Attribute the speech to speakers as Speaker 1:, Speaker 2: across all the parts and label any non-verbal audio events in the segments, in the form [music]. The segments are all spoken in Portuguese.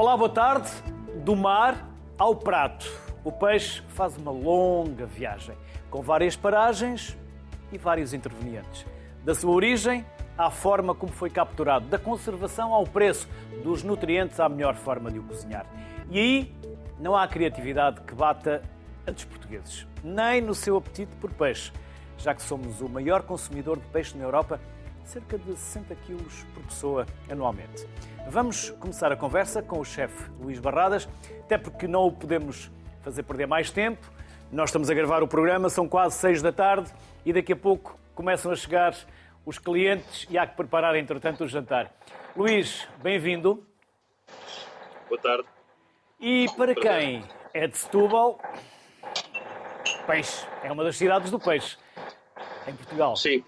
Speaker 1: Olá, boa tarde. Do mar ao prato. O peixe faz uma longa viagem, com várias paragens e vários intervenientes. Da sua origem à forma como foi capturado, da conservação ao preço, dos nutrientes à melhor forma de o cozinhar. E aí não há criatividade que bata a dos portugueses, nem no seu apetite por peixe, já que somos o maior consumidor de peixe na Europa, cerca de 60 quilos por pessoa anualmente. Vamos começar a conversa com o chefe Luís Barradas, até porque não o podemos fazer perder mais tempo. Nós estamos a gravar o programa, são quase seis da tarde e daqui a pouco começam a chegar os clientes e há que preparar, entretanto, o jantar. Luís, bem-vindo.
Speaker 2: Boa tarde.
Speaker 1: E para quem é de Setúbal, peixe. É uma das cidades do peixe, em Portugal.
Speaker 2: Sim.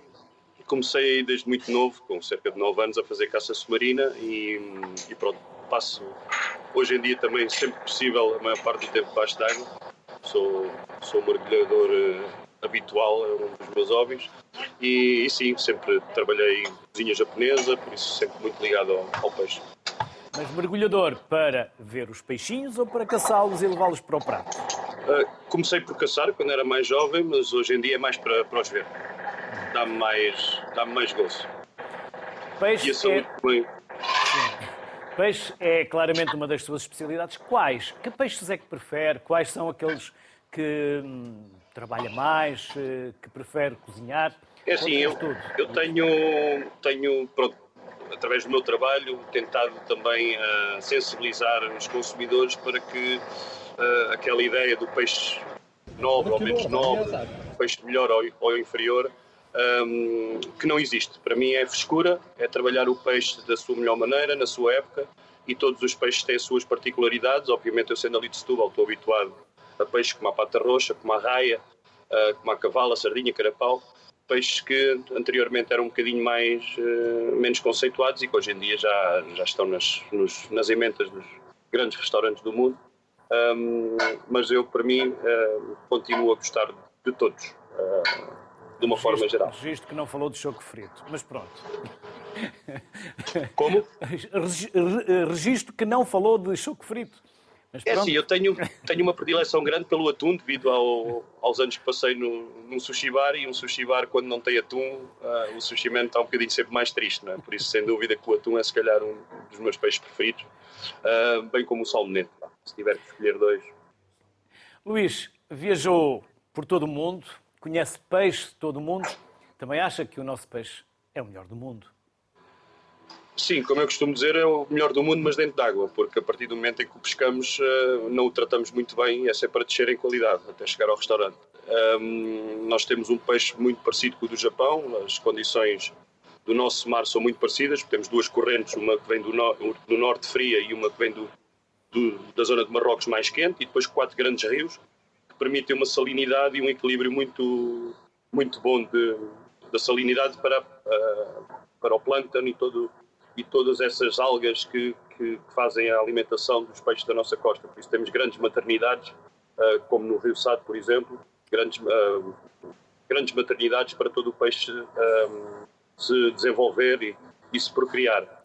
Speaker 2: Comecei desde muito novo, com cerca de 9 anos, a fazer caça submarina e, e pronto, passo hoje em dia também, sempre possível, a maior parte do tempo debaixo d'água. Sou, sou mergulhador uh, habitual, é um dos meus hobbies. E, e, sim, sempre trabalhei em cozinha japonesa, por isso sempre muito ligado ao, ao peixe.
Speaker 1: Mas mergulhador para ver os peixinhos ou para caçá-los e levá-los para o prato?
Speaker 2: Uh, comecei por caçar quando era mais jovem, mas hoje em dia é mais para, para os ver. Dá-me mais, dá mais gozo.
Speaker 1: Peixe
Speaker 2: e a saúde
Speaker 1: é...
Speaker 2: também.
Speaker 1: Peixe é claramente uma das suas especialidades. Quais? Que peixes é que prefere? Quais são aqueles que hum, trabalha mais, eh, que prefere cozinhar?
Speaker 2: É assim, eu, eu tenho, tenho pronto, através do meu trabalho, tentado também uh, sensibilizar os consumidores para que uh, aquela ideia do peixe nobre ou menos nobre, peixe melhor ou, ou inferior, um, que não existe. Para mim é frescura, é trabalhar o peixe da sua melhor maneira, na sua época, e todos os peixes têm as suas particularidades. Obviamente, eu sendo ali de Setúbal, estou habituado a peixes como a pata roxa, como a raia, uh, como a cavala, sardinha, carapau, peixes que anteriormente eram um bocadinho mais, uh, menos conceituados e que hoje em dia já, já estão nas, nos, nas emendas dos grandes restaurantes do mundo. Um, mas eu, para mim, uh, continuo a gostar de todos, uh, de uma
Speaker 1: registro,
Speaker 2: forma geral.
Speaker 1: Registro que não falou de choco frito, mas pronto.
Speaker 2: Como?
Speaker 1: Registro que não falou de choco frito.
Speaker 2: É assim, eu tenho, tenho uma predileção grande pelo atum devido ao, aos anos que passei no, num sushi bar e um sushi bar quando não tem atum, uh, o sushi man está um bocadinho sempre mais triste, não é? Por isso, sem dúvida, que o atum é se calhar um dos meus peixes preferidos, uh, bem como o salmonete, se tiver que escolher dois.
Speaker 1: Luís, viajou por todo o mundo, conhece peixe de todo o mundo, também acha que o nosso peixe é o melhor do mundo?
Speaker 2: Sim, como eu costumo dizer, é o melhor do mundo, mas dentro d'água, porque a partir do momento em que o pescamos, uh, não o tratamos muito bem é sempre para descer em qualidade, até chegar ao restaurante. Um, nós temos um peixe muito parecido com o do Japão, as condições do nosso mar são muito parecidas, temos duas correntes, uma que vem do, no do norte fria e uma que vem do, do, da zona de Marrocos mais quente, e depois quatro grandes rios permitem uma salinidade e um equilíbrio muito, muito bom de, da salinidade para, uh, para o plâncton e todo e todas essas algas que, que, fazem a alimentação dos peixes da nossa costa. Por isso temos grandes maternidades, uh, como no Rio Sado, por exemplo, grandes, uh, grandes maternidades para todo o peixe se desenvolver e, e se procriar.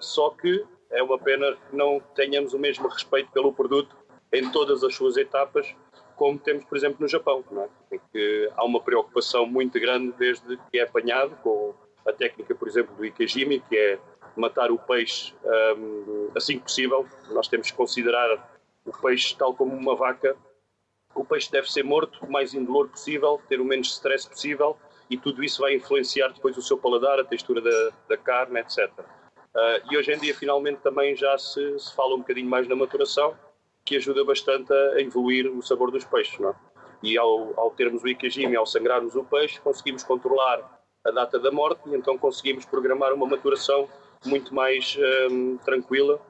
Speaker 2: só que é uma pena que não tenhamos o mesmo respeito pelo produto em todas as suas etapas, como temos, por exemplo, no Japão, é? em que há uma preocupação muito grande desde que é apanhado, com a técnica, por exemplo, do Ikejimi, que é matar o peixe um, assim que possível. Nós temos que considerar o peixe tal como uma vaca. O peixe deve ser morto o mais indolor possível, ter o menos stress possível e tudo isso vai influenciar depois o seu paladar, a textura da, da carne, etc. Uh, e hoje em dia, finalmente, também já se, se, fala um bocadinho mais na maturação, que ajuda bastante a evoluir o sabor dos peixes. Não é? E ao, ao termos o ikejime, ao sangrarmos o peixe, conseguimos controlar a data da morte e então conseguimos programar uma maturação muito mais um, tranquila,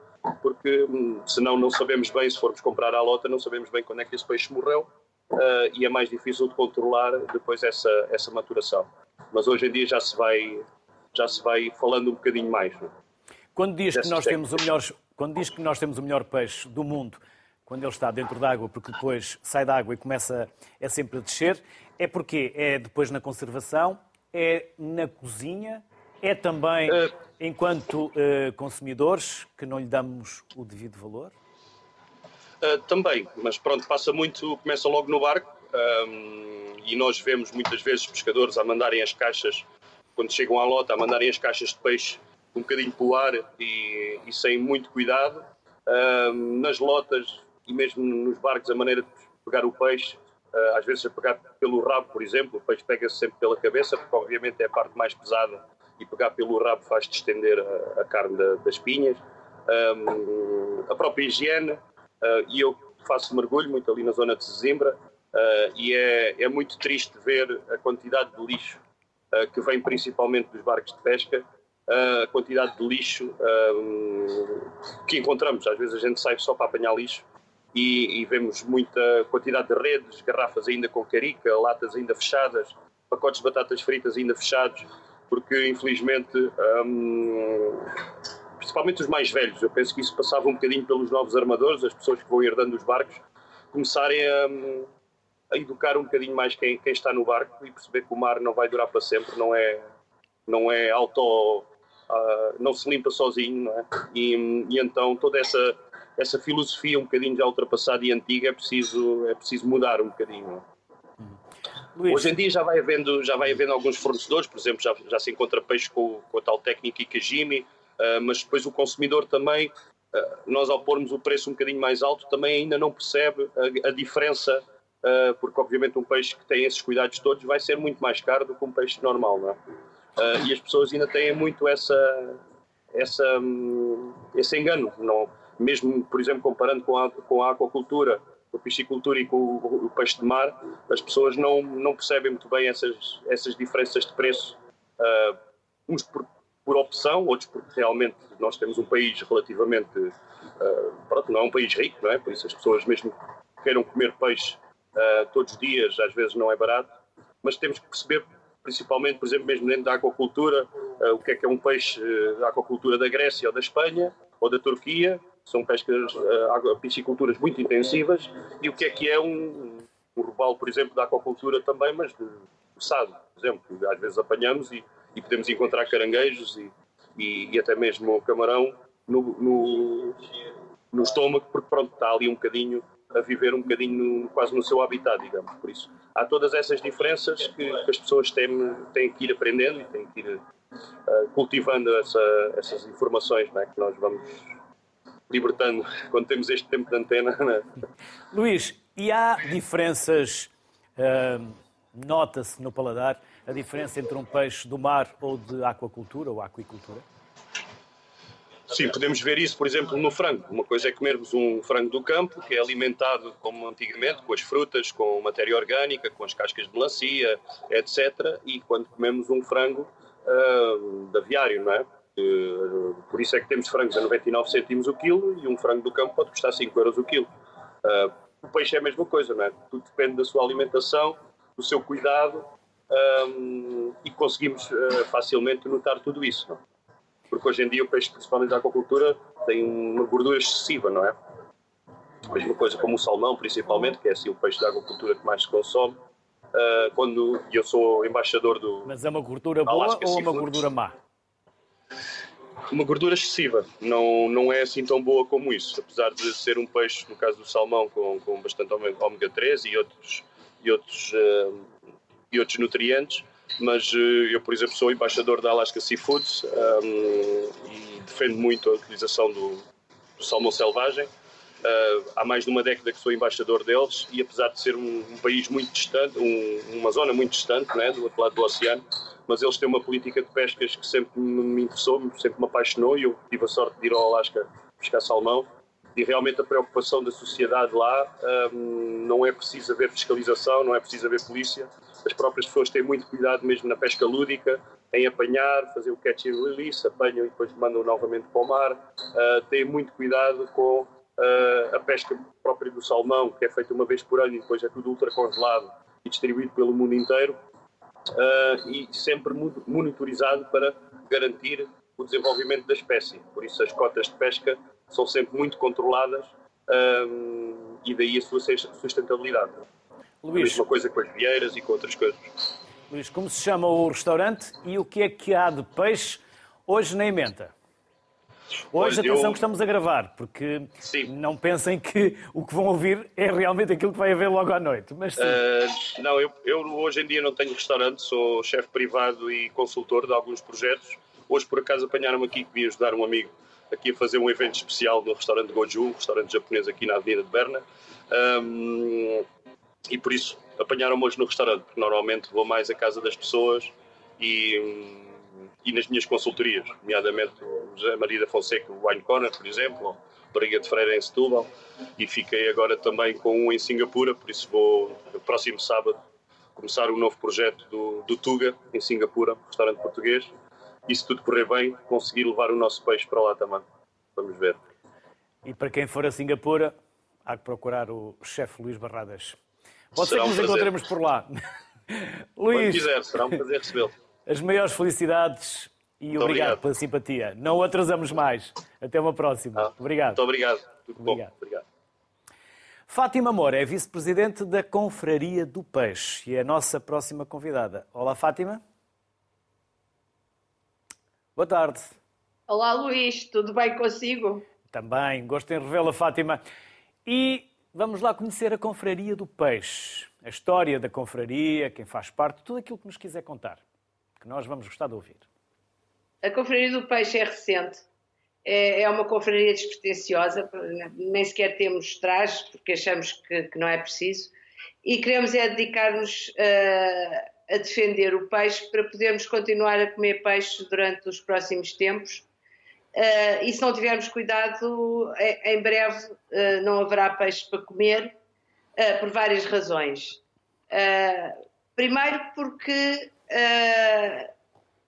Speaker 2: porque um, senão não sabemos bem, se formos comprar à lota, não sabemos bem quando é que esse peixe morreu uh, e é mais difícil de controlar depois essa, essa maturação. Mas hoje em dia já se vai, já se vai falando um bocadinho mais. Não? É?
Speaker 1: Quando diz, que nós temos o melhor, quando diz que nós temos o melhor peixe do mundo, quando ele está dentro da água, porque depois sai da água e começa é sempre a descer, é porque é depois na conservação, é na cozinha, É também, uh, enquanto uh, consumidores, que não lhe damos o devido valor?
Speaker 2: Uh, também, mas pronto, passa muito, começa logo no barco um, e nós vemos muitas vezes pescadores a mandarem as caixas, quando chegam à lota, a mandarem as caixas de peixe um bocadinho para o ar e, e sem muito cuidado. Um, nas lotas e mesmo nos barcos, a maneira de pegar o peixe, uh, às vezes a pegar pelo rabo, por exemplo, o peixe pega-se sempre pela cabeça, porque obviamente é a parte mais pesada e pegar pelo rabo faz distender a, a carne da, das pinhas. Um, a própria higiene, Uh, e eu faço mergulho muito ali na zona de Sesimbra uh, e é, é muito triste ver a quantidade de lixo uh, que vem principalmente dos barcos de pesca, a quantidade de lixo que encontramos. Às vezes a gente sai só para apanhar lixo e, e, vemos muita quantidade de redes, garrafas ainda com carica, latas ainda fechadas, pacotes de batatas fritas ainda fechados, porque infelizmente um, principalmente os mais velhos. Eu penso que isso passava um bocadinho pelos novos armadores, as pessoas que vão herdando os barcos, começarem a, a educar um bocadinho mais quem, quem, está no barco e perceber que o mar não vai durar para sempre, não é, não é auto. Uh, não se limpa sozinho, não é? E, e, então toda essa, essa filosofia um bocadinho já ultrapassada e antiga é preciso, é preciso mudar um bocadinho. Luís. Hoje em dia já vai havendo, já vai havendo alguns fornecedores, por exemplo, já, já se encontra peixe com, com a tal técnica Ikajimi, ah, mas depois o consumidor também, ah, nós ao pormos o preço um bocadinho mais alto, também ainda não percebe a, a diferença, ah, porque obviamente um peixe que tem esses cuidados todos vai ser muito mais caro do que um peixe normal, não é? e as pessoas ainda têm muito essa, essa, hum, esse engano, não, mesmo, por exemplo, comparando com a, com a aquacultura, com a piscicultura e com o, o, peixe de mar, as pessoas não, não percebem muito bem essas, essas diferenças de preço, uh, uns por, por opção, outros porque realmente nós temos um país relativamente. Uh, pronto, não é um país rico, não é? Por isso as pessoas, mesmo que queiram comer peixe uh, todos os dias, às vezes não é barato, mas temos que perceber, principalmente, por exemplo, mesmo dentro da aquacultura, uh, o que é que é um peixe da aquacultura da Grécia ou da Espanha ou da Turquia, são pescas, uh, pisciculturas muito intensivas, e o que é que é um, um robalo, por exemplo, da aquacultura também, mas de sado, por exemplo, às vezes apanhamos e e podemos encontrar caranguejos e, e, e até mesmo camarão no, no, no, estômago, porque pronto, está ali um bocadinho a viver um bocadinho quase no seu habitat, digamos. Por isso, há todas essas diferenças que, que as pessoas têm, têm que ir aprendendo e têm que ir uh, cultivando essa, essas informações né, que nós vamos libertando quando temos este tempo de antena. Né?
Speaker 1: Luís, e há diferenças, uh, nota-se no paladar, a diferença entre um peixe do mar ou de aquacultura ou aquicultura?
Speaker 2: Sim, podemos ver isso, por exemplo, no frango. Uma coisa é comermos um frango do campo, que é alimentado como antigamente, com as frutas, com matéria orgânica, com as cascas de melancia, etc. E quando comemos um frango uh, de aviário, não é? Por isso é que temos frangos a 99 cêntimos o quilo e um frango do campo pode custar 5 euros o quilo. Uh, o peixe é a mesma coisa, não é? Tudo depende da sua alimentação, do seu cuidado um, e conseguimos uh, facilmente notar tudo isso. Não? Porque hoje em dia o peixe, principalmente da aquacultura, tem uma gordura excessiva, não é? A mesma coisa como o salmão, principalmente, que é assim o peixe da aquacultura que mais se consome. Uh, quando eu sou embaixador do.
Speaker 1: Mas é uma gordura boa ou é uma gordura má?
Speaker 2: Uma gordura excessiva, não, não é assim tão boa como isso, apesar de ser um peixe, no caso do salmão, com, com bastante ômega 3 e outros, e outros uh, e outros nutrientes, mas eh, eu, por exemplo, sou embaixador da Alaska Seafoods um, e defendo muito a utilização do, do salmão selvagem. Uh, há mais de uma década que sou embaixador deles e apesar de ser um, um país muito distante, um, uma zona muito distante, né, do outro lado do oceano, mas eles têm uma política de pescas que sempre me interessou, sempre me apaixonou e eu tive a sorte de ir ao Alasca pescar salmão e realmente a preocupação da sociedade lá um, não é preciso haver fiscalização, não é preciso haver polícia, as próprias pessoas têm muito cuidado mesmo na pesca lúdica, em apanhar, fazer o catch and release, apanham e depois mandam novamente para o mar. Uh, têm muito cuidado com a pesca própria do salmão, que é feita uma vez por ano e depois é tudo ultra congelado e distribuído pelo mundo inteiro. E sempre monitorizado para garantir o desenvolvimento da espécie. Por isso as cotas de pesca são sempre muito controladas e daí a sua sustentabilidade. Luís. A mesma coisa com as vieiras e com outras coisas.
Speaker 1: Luís, como se chama o restaurante e o que é que há de peixe hoje na emenda? Hoje, Olha, atenção eu... que estamos a gravar, porque sim. não pensem que [laughs] o que vão ouvir é realmente aquilo que vai haver logo à noite. Mas uh,
Speaker 2: não, eu, eu, hoje em dia não tenho restaurante, sou chefe privado e consultor de alguns projetos. Hoje, por acaso, apanharam-me aqui que vim ajudar um amigo aqui a fazer um evento especial no restaurante Goju, um restaurante japonês aqui na Avenida de Berna. Um, e por isso apanharam-me hoje no restaurante, porque normalmente vou mais à casa das pessoas e, e nas minhas consultorias, nomeadamente José Maria da Fonseca, o Wine Corner, por exemplo, ou Barriga de Freire em Setúbal, e fiquei agora também com um em Singapura, por isso vou, no próximo sábado, começar um novo projeto do, do Tuga, em Singapura, um restaurante português, e se tudo correr bem, conseguir levar o nosso peixe para lá também. Vamos ver.
Speaker 1: E para quem for a Singapura, há que procurar o chefe Luís Barradas. Pode será ser que nos um encontremos por lá.
Speaker 2: Luís. Quando quiser, será um prazer recebê-lo.
Speaker 1: As maiores felicidades e obrigado, obrigado, pela simpatia. Não o atrasamos mais. Até uma próxima. Ah, obrigado.
Speaker 2: Muito obrigado. Tudo obrigado. bom. Obrigado.
Speaker 1: Fátima Moura é vice-presidente da Confraria do Peixe e é a nossa próxima convidada. Olá, Fátima. Boa tarde.
Speaker 3: Olá, Luís. Tudo bem consigo?
Speaker 1: Também. Gosto em revê-la, Fátima. E Vamos lá conhecer a Confraria do Peixe, a história da Confraria, quem faz parte, tudo aquilo que nos quiser contar, que nós vamos gostar de ouvir.
Speaker 3: A Confraria do Peixe é recente, é, é uma confraria despretensiosa, nem sequer temos trajes, porque achamos que, que não é preciso, e queremos é dedicar-nos uh, a defender o peixe para podermos continuar a comer peixe durante os próximos tempos Uh, e se não tivermos cuidado, em breve uh, não haverá peixe para comer, uh, por várias razões. primeiro, porque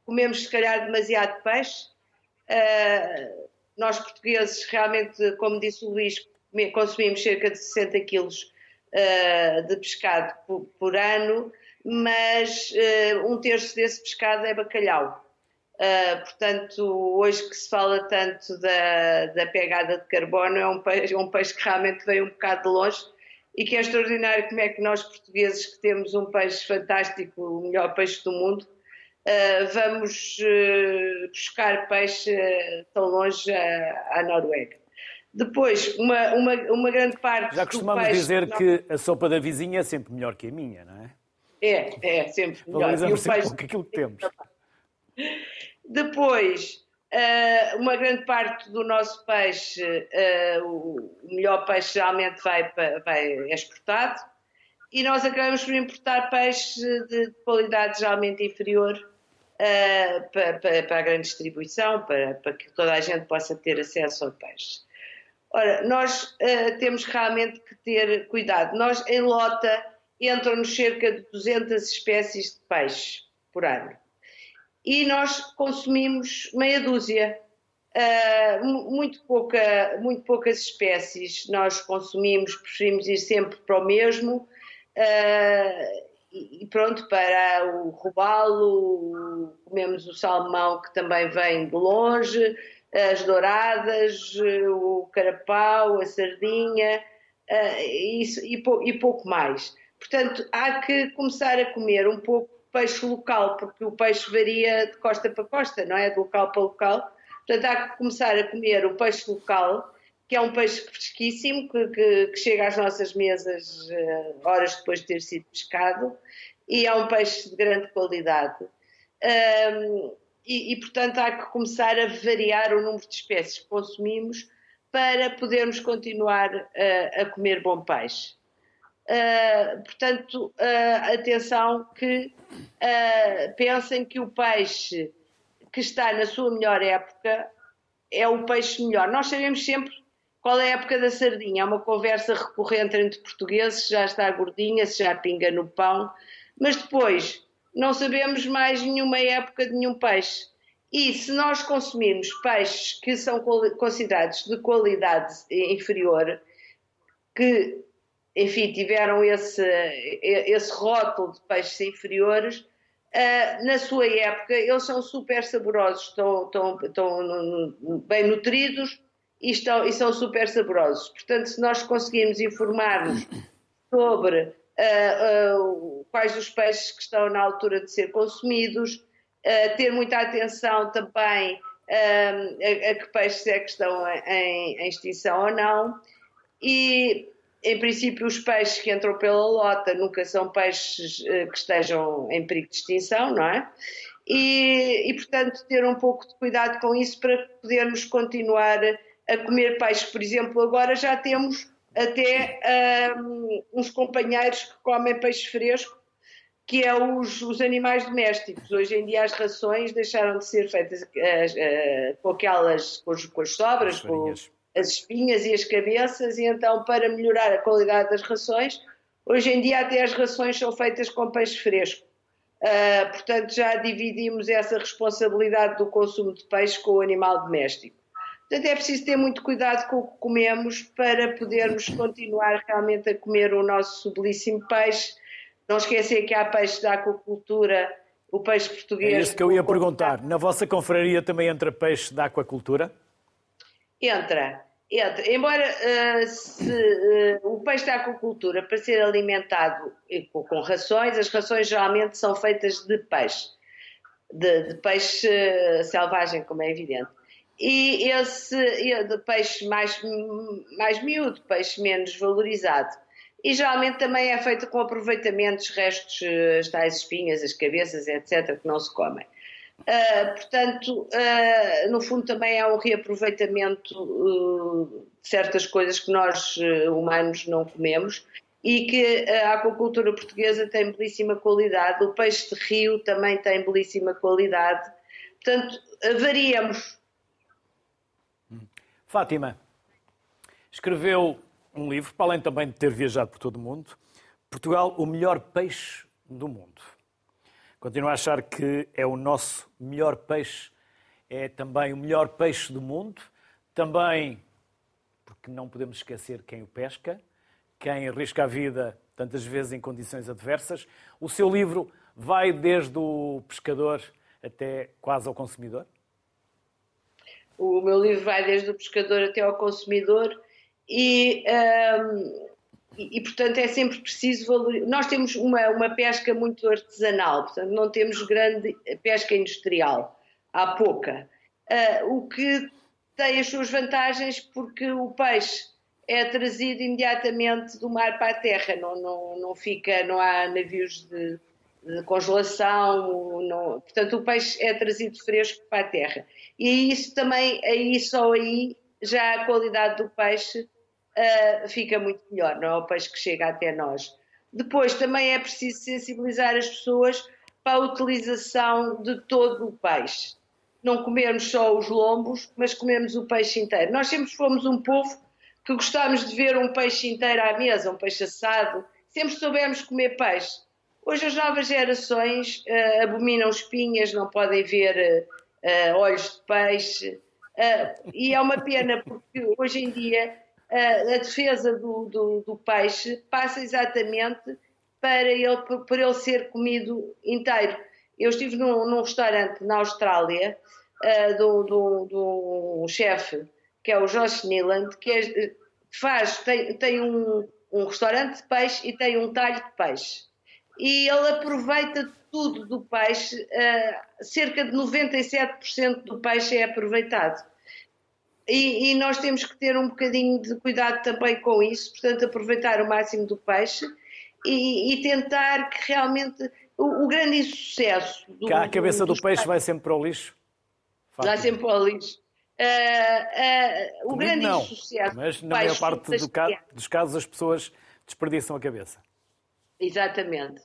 Speaker 3: comemos, se calhar, demasiado peixe. nós, portugueses, realmente, como disse o Luís, consumimos cerca de 60 quilos de pescado por, por ano, mas um terço desse pescado é bacalhau. Uh, portanto, hoje que se fala tanto da, da pegada de carbono, é um, peixe, é um peixe que realmente veio um bocado de longe e que é extraordinário como é que nós portugueses que temos um peixe fantástico, o melhor peixe do mundo, uh, vamos uh, buscar peixe tão longe à, Noruega. Depois, uma, uma, uma, grande parte.
Speaker 1: Já costumamos dizer que a sopa da vizinha é sempre melhor que a minha, não é?
Speaker 3: É, é, sempre melhor.
Speaker 1: Valorizamos sempre peixe... aquilo que temos. [laughs]
Speaker 3: Depois, uh, uma grande parte do nosso peixe, uh, o melhor peixe geralmente vai, vai é exportado e nós acabamos por importar peixe de qualidade geralmente inferior uh, para, para, para, a grande distribuição, para, para, que toda a gente possa ter acesso ao peixe. Ora, nós temos realmente que ter cuidado. Nós, em Lota, entram-nos cerca de 200 espécies de peixe por ano e nós consumimos meia dúzia. Uh, muito, pouca, muito poucas espécies nós consumimos, preferimos ir sempre para o mesmo. Uh, e pronto, para o robalo, comemos o salmão que também vem de longe, as douradas, o carapau, a sardinha uh, e, e pouco mais. Portanto, há que começar a comer um pouco peixe local, porque o peixe varia de costa para costa, não é? De local para local. Portanto, há que começar a comer o peixe local, que é um peixe fresquíssimo, que, que, que chega às nossas mesas uh, horas depois de ter sido pescado, e é um peixe de grande qualidade. Um, e, e, portanto, há que começar a variar o número de espécies que consumimos para podermos continuar uh, a comer bom peixe. Uh, portanto, uh, atenção que uh, pensem que o peixe que está na sua melhor época é o peixe melhor. Nós sabemos sempre qual é a época da sardinha. É uma conversa recorrente entre portugueses, se já está gordinha, se já pinga no pão, mas depois não sabemos mais nenhuma época de nenhum peixe. E se nós consumirmos peixes que são considerados de qualidade inferior, que enfim, tiveram esse, esse rótulo de peixes inferiores, uh, na sua época eles são super saborosos, estão, estão, estão bem nutridos e, estão, e são super saborosos. Portanto, se nós conseguirmos informar-nos sobre uh, quais os peixes que estão na altura de ser consumidos, ter muita atenção também a, a, que peixes é que estão em, em extinção ou não. E em princípio, os peixes que entram pela lota nunca são peixes uh, que estejam em perigo de extinção, não é? E, e, portanto, ter um pouco de cuidado com isso para podermos continuar a comer peixe. Por exemplo, agora já temos até um, uns companheiros que comem peixe fresco, que é os, os, animais domésticos. Hoje em dia as rações deixaram de ser feitas uh, uh, com aquelas, com, com as sobras, com, as espinhas e as cabeças, e então, para melhorar a qualidade das rações, hoje em dia até as rações são feitas com peixe fresco. Uh, portanto, já dividimos essa responsabilidade do consumo de peixe com o animal doméstico. Portanto, é preciso ter muito cuidado com o que comemos para podermos continuar realmente a comer o nosso belíssimo peixe. Não esquecer que há peixe da aquacultura, o peixe português.
Speaker 1: É isso que eu ia perguntar. Na vossa confraria também entra peixe da aquacultura?
Speaker 3: Entra, entra. Embora uh, se, uh, o peixe da aquacultura, para ser alimentado com, rações, as rações geralmente são feitas de peixe, de, de peixe uh, selvagem, como é evidente. E esse de peixe mais, mais miúdo, peixe menos valorizado. E geralmente também é feito com aproveitamentos, restos, as tais espinhas, as cabeças, etc., que não se comem. Uh, portanto, uh, no fundo, também é um reaproveitamento uh, de certas coisas que nós humanos não comemos e que a aquacultura portuguesa tem belíssima qualidade, o peixe de rio também tem belíssima qualidade. Portanto, variamos.
Speaker 1: Fátima, escreveu um livro, para além também de ter viajado por todo o mundo, Portugal, o melhor peixe do mundo. Continuo a achar que é o nosso melhor peixe, é também o melhor peixe do mundo. Também porque não podemos esquecer quem o pesca, quem arrisca a vida tantas vezes em condições adversas. O seu livro vai desde o pescador até quase ao consumidor?
Speaker 3: O meu livro vai desde o pescador até ao consumidor e um, e, portanto é sempre preciso valorizar. Nós temos uma, uma pesca muito artesanal, portanto não temos grande pesca industrial, há pouca. Uh, o que tem as suas vantagens porque o peixe é trazido imediatamente do mar para a terra, não, não, não fica, não há navios de, de congelação, não, portanto o peixe é trazido fresco para a terra. E isso também, aí só aí já a qualidade do peixe uh, fica muito melhor, não é o peixe que chega até nós. Depois também é preciso sensibilizar as pessoas para a utilização de todo o peixe. Não comermos só os lombos, mas comemos o peixe inteiro. Nós sempre fomos um povo que gostávamos de ver um peixe inteiro à mesa, um peixe assado. Sempre soubemos comer peixe. Hoje as novas gerações uh, abominam espinhas, não podem ver uh, olhos de peixe. Uh, e é uma pena porque hoje em dia a, defesa do, do, do, peixe passa exatamente para ele, por ele ser comido inteiro. Eu estive num, num restaurante na Austrália uh, do, do, do chefe, que é o Josh Nealand, que é, faz, tem, tem um, um restaurante de peixe e tem um talho de peixe. E ele aproveita tudo do peixe, uh, cerca de 97% do peixe é aproveitado. E, e, nós temos que ter um bocadinho de cuidado também com isso, portanto, aproveitar o máximo do peixe e, e tentar que realmente o, o grande insucesso.
Speaker 1: Do, a cabeça do, do peixe vai sempre para o lixo?
Speaker 3: Vai sempre para o lixo. Uh, uh, o grande
Speaker 1: não,
Speaker 3: insucesso.
Speaker 1: Mas na maior parte do ca dos casos as pessoas desperdiçam a cabeça.
Speaker 3: Exatamente.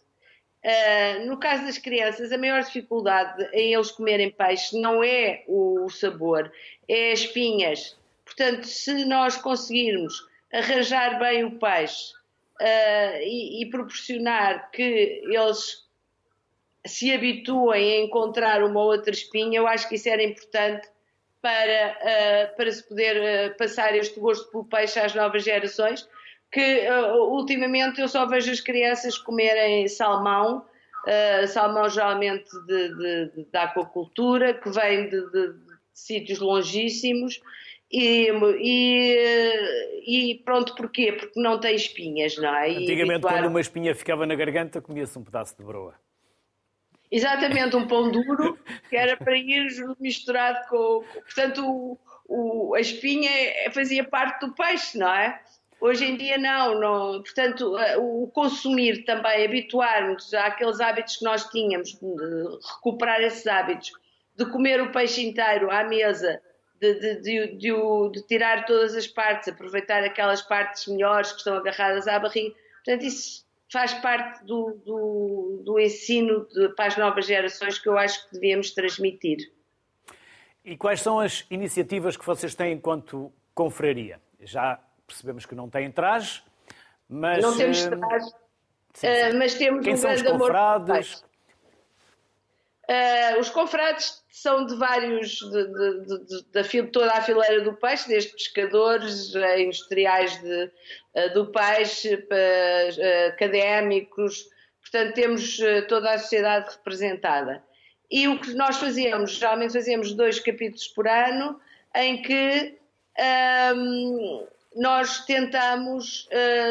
Speaker 3: Uh, no caso das crianças, a maior dificuldade em eles comerem peixe não é o sabor, é as espinhas. Portanto, se nós conseguirmos arranjar bem o peixe uh, e, e, proporcionar que eles se habituem a encontrar uma outra espinha, eu acho que isso era importante para, uh, para se poder passar este gosto pelo peixe às novas gerações que uh, ultimamente eu só vejo as crianças comerem salmão, uh, salmão geralmente de, de, de, da aquacultura, que vem de, sítios longíssimos, E, e, e, pronto, porquê? Porque não tem espinhas, não é?
Speaker 1: Antigamente, quando uma espinha ficava na garganta, comia-se um pedaço de broa.
Speaker 3: Exatamente, um pão duro que era para [laughs] ir misturado com. Portanto, o, o, a espinha fazia parte do peixe, não é? Hoje em dia não, não. portanto, o consumir também, habituarmos àqueles hábitos que nós tínhamos, recuperar esses hábitos, de comer o peixe inteiro à mesa, de, de, de, de, tirar todas as partes, aproveitar aquelas partes melhores que estão agarradas à barriga. Portanto, isso faz parte do, do, do ensino para as novas gerações que eu acho que devíamos transmitir.
Speaker 1: E quais são as iniciativas que vocês têm enquanto confraria? Já percebemos que não têm traje, mas...
Speaker 3: Não temos eh, traje, sim, sim. Uh, mas temos
Speaker 1: Quem
Speaker 3: um
Speaker 1: são
Speaker 3: grande
Speaker 1: os confrades?
Speaker 3: Uh, os confrades são de vários, de, de, de, de, toda a fileira do peixe, desde pescadores, industriais uh, do peixe, uh, académicos, portanto temos toda a sociedade representada. E o que nós fazemos, geralmente fazemos dois capítulos por ano, em que um, nós tentamos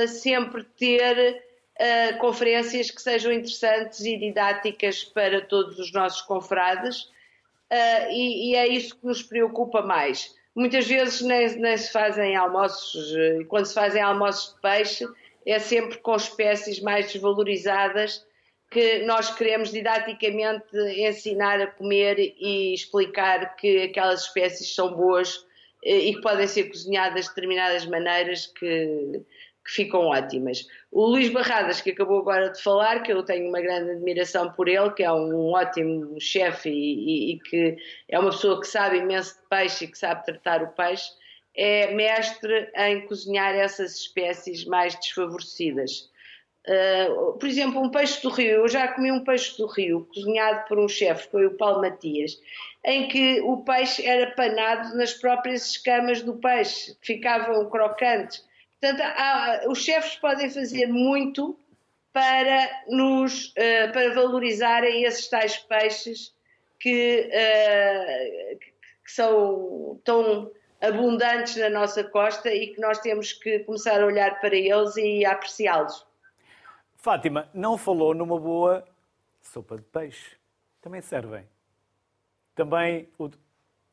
Speaker 3: sempre ter uh, conferências que sejam interessantes e didáticas para todos os nossos confrades uh, e, e, é isso que nos preocupa mais. Muitas vezes nem, nem se fazem almoços, quando se fazem almoços de peixe, é sempre com espécies mais desvalorizadas que nós queremos didaticamente ensinar a comer e explicar que aquelas espécies são boas e que podem ser cozinhadas de determinadas maneiras que, que ficam ótimas. O Luís Barradas, que acabou agora de falar, que eu tenho uma grande admiração por ele, que é um ótimo chefe e, e, e, que é uma pessoa que sabe imenso de peixe e que sabe tratar o peixe, é mestre em cozinhar essas espécies mais desfavorecidas. Uh, por exemplo, um peixe do rio, eu já comi um peixe do rio cozinhado por um chefe, foi o Paulo Matias, em que o peixe era panado nas próprias escamas do peixe, ficavam crocantes Portanto, há, os chefes podem fazer muito para nos uh, para valorizarem esses tais peixes que, uh, que são tão abundantes na nossa costa e que nós temos que começar a olhar para eles e apreciá-los.
Speaker 1: Fátima, não falou numa boa sopa de peixe. Também servem. Também, ou,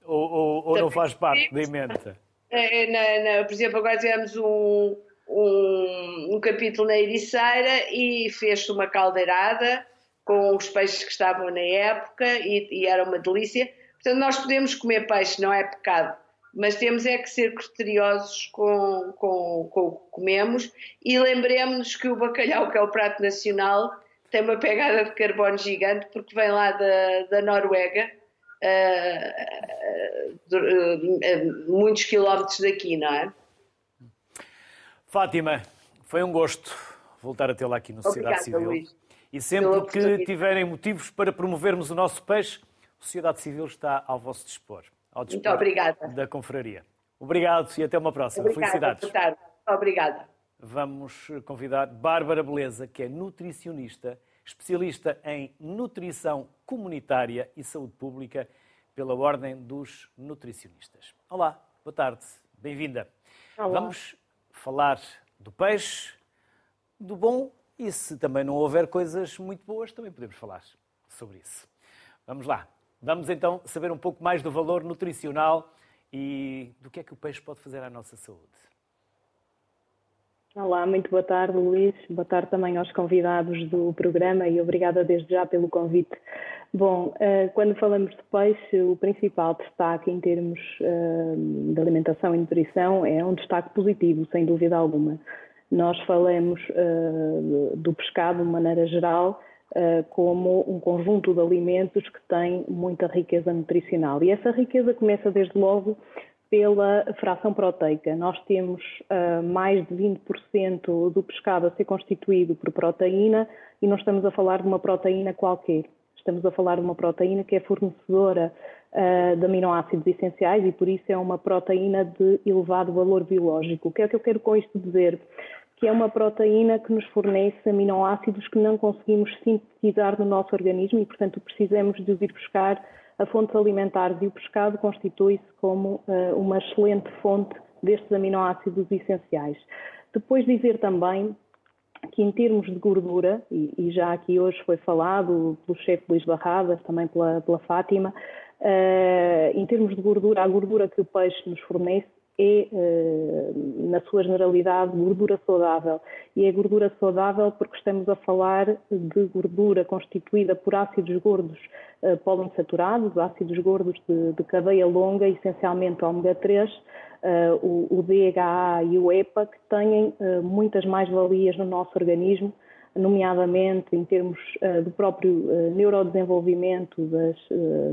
Speaker 1: ou, ou não faz parte da emenda?
Speaker 3: É, na, na, por exemplo, agora tivemos um, um, um capítulo na Ericeira e fez-se uma caldeirada com os peixes que estavam na época e, e, era uma delícia. Portanto, nós podemos comer peixe, não é pecado, mas temos é que ser criteriosos com, com, com o que comemos e lembremos-nos que o bacalhau, que é o prato nacional, tem uma pegada de carbono gigante porque vem lá da, da Noruega muitos quilómetros daqui, não é?
Speaker 1: Fátima, foi um gosto voltar a tê-la aqui no Sociedade Obrigada, Civil. Luís. E sempre que tiverem motivos para promovermos o nosso peixe, a Sociedade Civil está ao vosso dispor. Ao dispor
Speaker 3: Muito obrigada.
Speaker 1: Da Confraria. Obrigado e até uma próxima.
Speaker 3: Obrigada,
Speaker 1: Felicidades.
Speaker 3: Muito obrigada.
Speaker 1: Vamos convidar Bárbara Beleza, que é nutricionista especialista em nutrição comunitária e saúde pública pela Ordem dos Nutricionistas. Olá, boa tarde, bem-vinda. Vamos falar do peixe, do bom e se também não houver coisas muito boas, também podemos falar sobre isso. Vamos lá. Vamos então saber um pouco mais do valor nutricional e do que é que o peixe pode fazer à nossa saúde.
Speaker 4: Olá, muito boa tarde, Luís. Boa tarde também aos convidados do programa e obrigada desde já pelo convite. Bom, eh, quando falamos de peixe, o principal destaque em termos eh, de alimentação e nutrição é um destaque positivo, sem dúvida alguma. Nós falamos eh, do pescado de maneira geral como um conjunto de alimentos que tem muita riqueza nutricional. E essa riqueza começa desde logo pela fração proteica. Nós temos uh, mais de 20% do pescado a ser constituído por proteína e não estamos a falar de uma proteína qualquer. Estamos a falar de uma proteína que é fornecedora uh, de aminoácidos essenciais e por isso é uma proteína de elevado valor biológico. O que é que eu quero com isto dizer? Que é uma proteína que nos fornece aminoácidos que não conseguimos sintetizar no nosso organismo e, portanto, precisamos de os ir buscar a fontes alimentares e o pescado constitui-se como uh, uma excelente fonte destes aminoácidos essenciais. Depois dizer também que em termos de gordura, e, e já aqui hoje foi falado pelo chefe Luís Barradas, também pela, pela Fátima, uh, em termos de gordura, a gordura que o peixe nos fornece é, uh, na sua generalidade, gordura saudável. E é gordura saudável porque estamos a falar de gordura constituída por ácidos gordos uh, poliinsaturados, ácidos gordos de, de cadeia longa, essencialmente ômega 3, uh, o, o, DHA e o EPA, que têm muitas mais-valias no nosso organismo, nomeadamente em termos uh, do próprio neurodesenvolvimento das,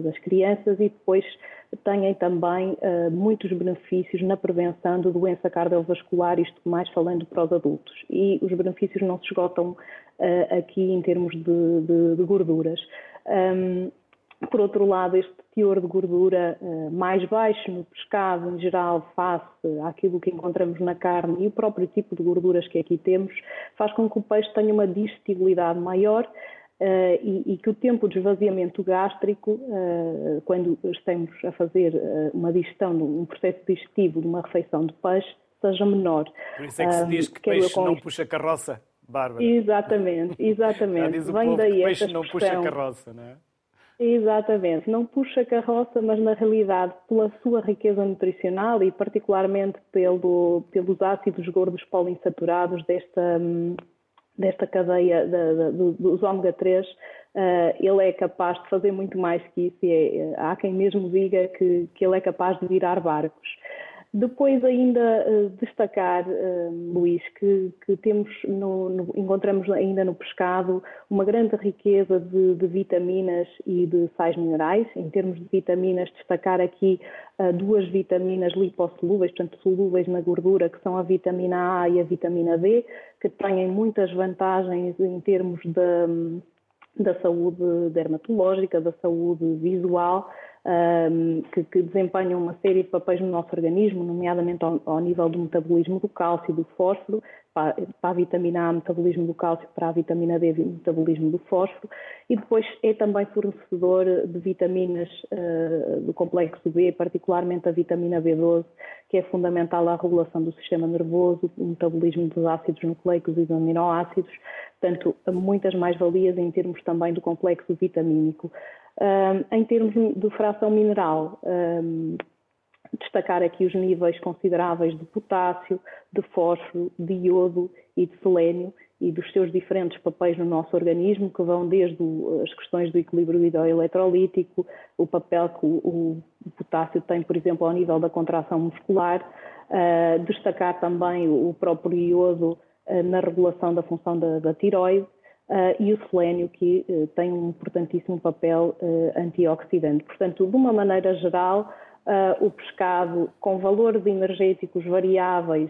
Speaker 4: das, crianças e depois têm também muitos benefícios na prevenção da doença cardiovascular, isto mais falando para os adultos. E os benefícios não se esgotam aqui em termos de, de, de gorduras. Um, por outro lado, este teor de gordura uh, mais baixo no pescado, em geral, face àquilo que encontramos na carne e o próprio tipo de gorduras que aqui temos, faz com que o peixe tenha uma digestibilidade maior uh, e, e, que o tempo de esvaziamento gástrico, uh, quando estamos a fazer uma digestão, um processo digestivo de uma refeição de peixe, seja menor.
Speaker 1: Por isso é que se diz que peixe não puxa carroça, Bárbara.
Speaker 4: Exatamente, exatamente. [laughs]
Speaker 1: Vem daí que peixe não puxa carroça, não é?
Speaker 4: Exatamente, não puxa carroça, mas na realidade, pela sua riqueza nutricional e particularmente pelo, pelos ácidos gordos poliinsaturados desta, desta cadeia dos ômega 3, uh, eh, ele é capaz de fazer muito mais que isso e é, há quem mesmo diga que, que ele é capaz de virar barcos. Depois ainda uh, destacar, uh, Luís, que, que temos no, no, encontramos ainda no pescado uma grande riqueza de, de, vitaminas e de sais minerais. Em termos de vitaminas, destacar aqui uh, duas vitaminas lipossolúveis, portanto solúveis na gordura, que são a vitamina A e a vitamina D, que têm muitas vantagens em termos da, da saúde dermatológica, da saúde visual um, que, que, desempenham uma série de papéis no nosso organismo, nomeadamente ao, ao nível do metabolismo do cálcio e do fósforo, para, para, a vitamina A, metabolismo do cálcio, para a vitamina D, metabolismo do fósforo, e depois é também fornecedor de vitaminas uh, do complexo B, particularmente a vitamina B12, que é fundamental à regulação do sistema nervoso, o metabolismo dos ácidos nucleicos e dos aminoácidos, portanto, muitas mais-valias em termos também do complexo vitamínico. Um, em termos de fração mineral, um, destacar aqui os níveis consideráveis de potássio, de fósforo, de iodo e de selênio e dos seus diferentes papéis no nosso organismo, que vão desde as questões do equilíbrio hidroeletrolítico, o papel que o, potássio tem, por exemplo, ao nível da contração muscular, uh, destacar também o próprio iodo uh, na regulação da função da, da tiroide, Uh, e o selênio, que uh, tem um importantíssimo papel uh, antioxidante. Portanto, de uma maneira geral, o pescado com valores energéticos variáveis,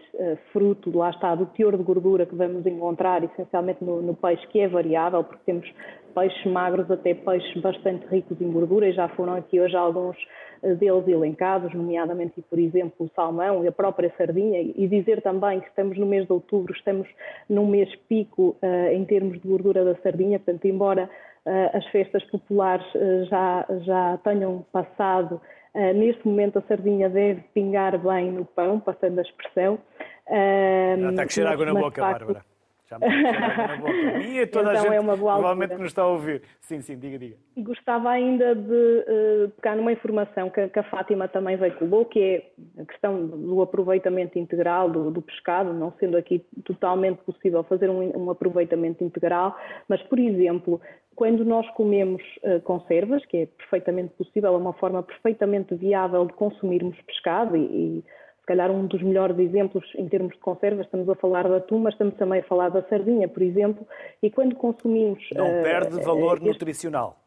Speaker 4: fruto, lá está, do teor de gordura que vamos encontrar essencialmente no, no peixe, que é variável, porque temos peixes magros até peixes bastante ricos em gordura, e já foram aqui hoje alguns deles elencados, nomeadamente, por exemplo, o salmão e a própria sardinha, e dizer também que estamos no mês de outubro, estamos num mês pico uh, em termos de gordura da sardinha, portanto, embora uh, as festas populares uh, já, já tenham passado, neste momento a sardinha deve pingar bem no pão, passando a expressão.
Speaker 1: já está a crescer água na boca, facto, Bárbara. Já me na boca. [laughs] E toda então a gente é uma boa provavelmente nos está a ouvir. Sim, sim, diga, diga.
Speaker 4: E gostava ainda de uh, pegar numa informação que, que, a Fátima também veiculou, que é a questão do aproveitamento integral do, do pescado, não sendo aqui totalmente possível fazer um, um, aproveitamento integral, mas, por exemplo, quando nós comemos uh, conservas, que é perfeitamente possível, é uma forma perfeitamente viável de consumirmos pescado e, e se calhar um dos melhores exemplos em termos de conservas, estamos a falar da atum, mas estamos também a falar da sardinha, por exemplo, e quando consumimos...
Speaker 1: Não uh, perde valor uh, nutricional.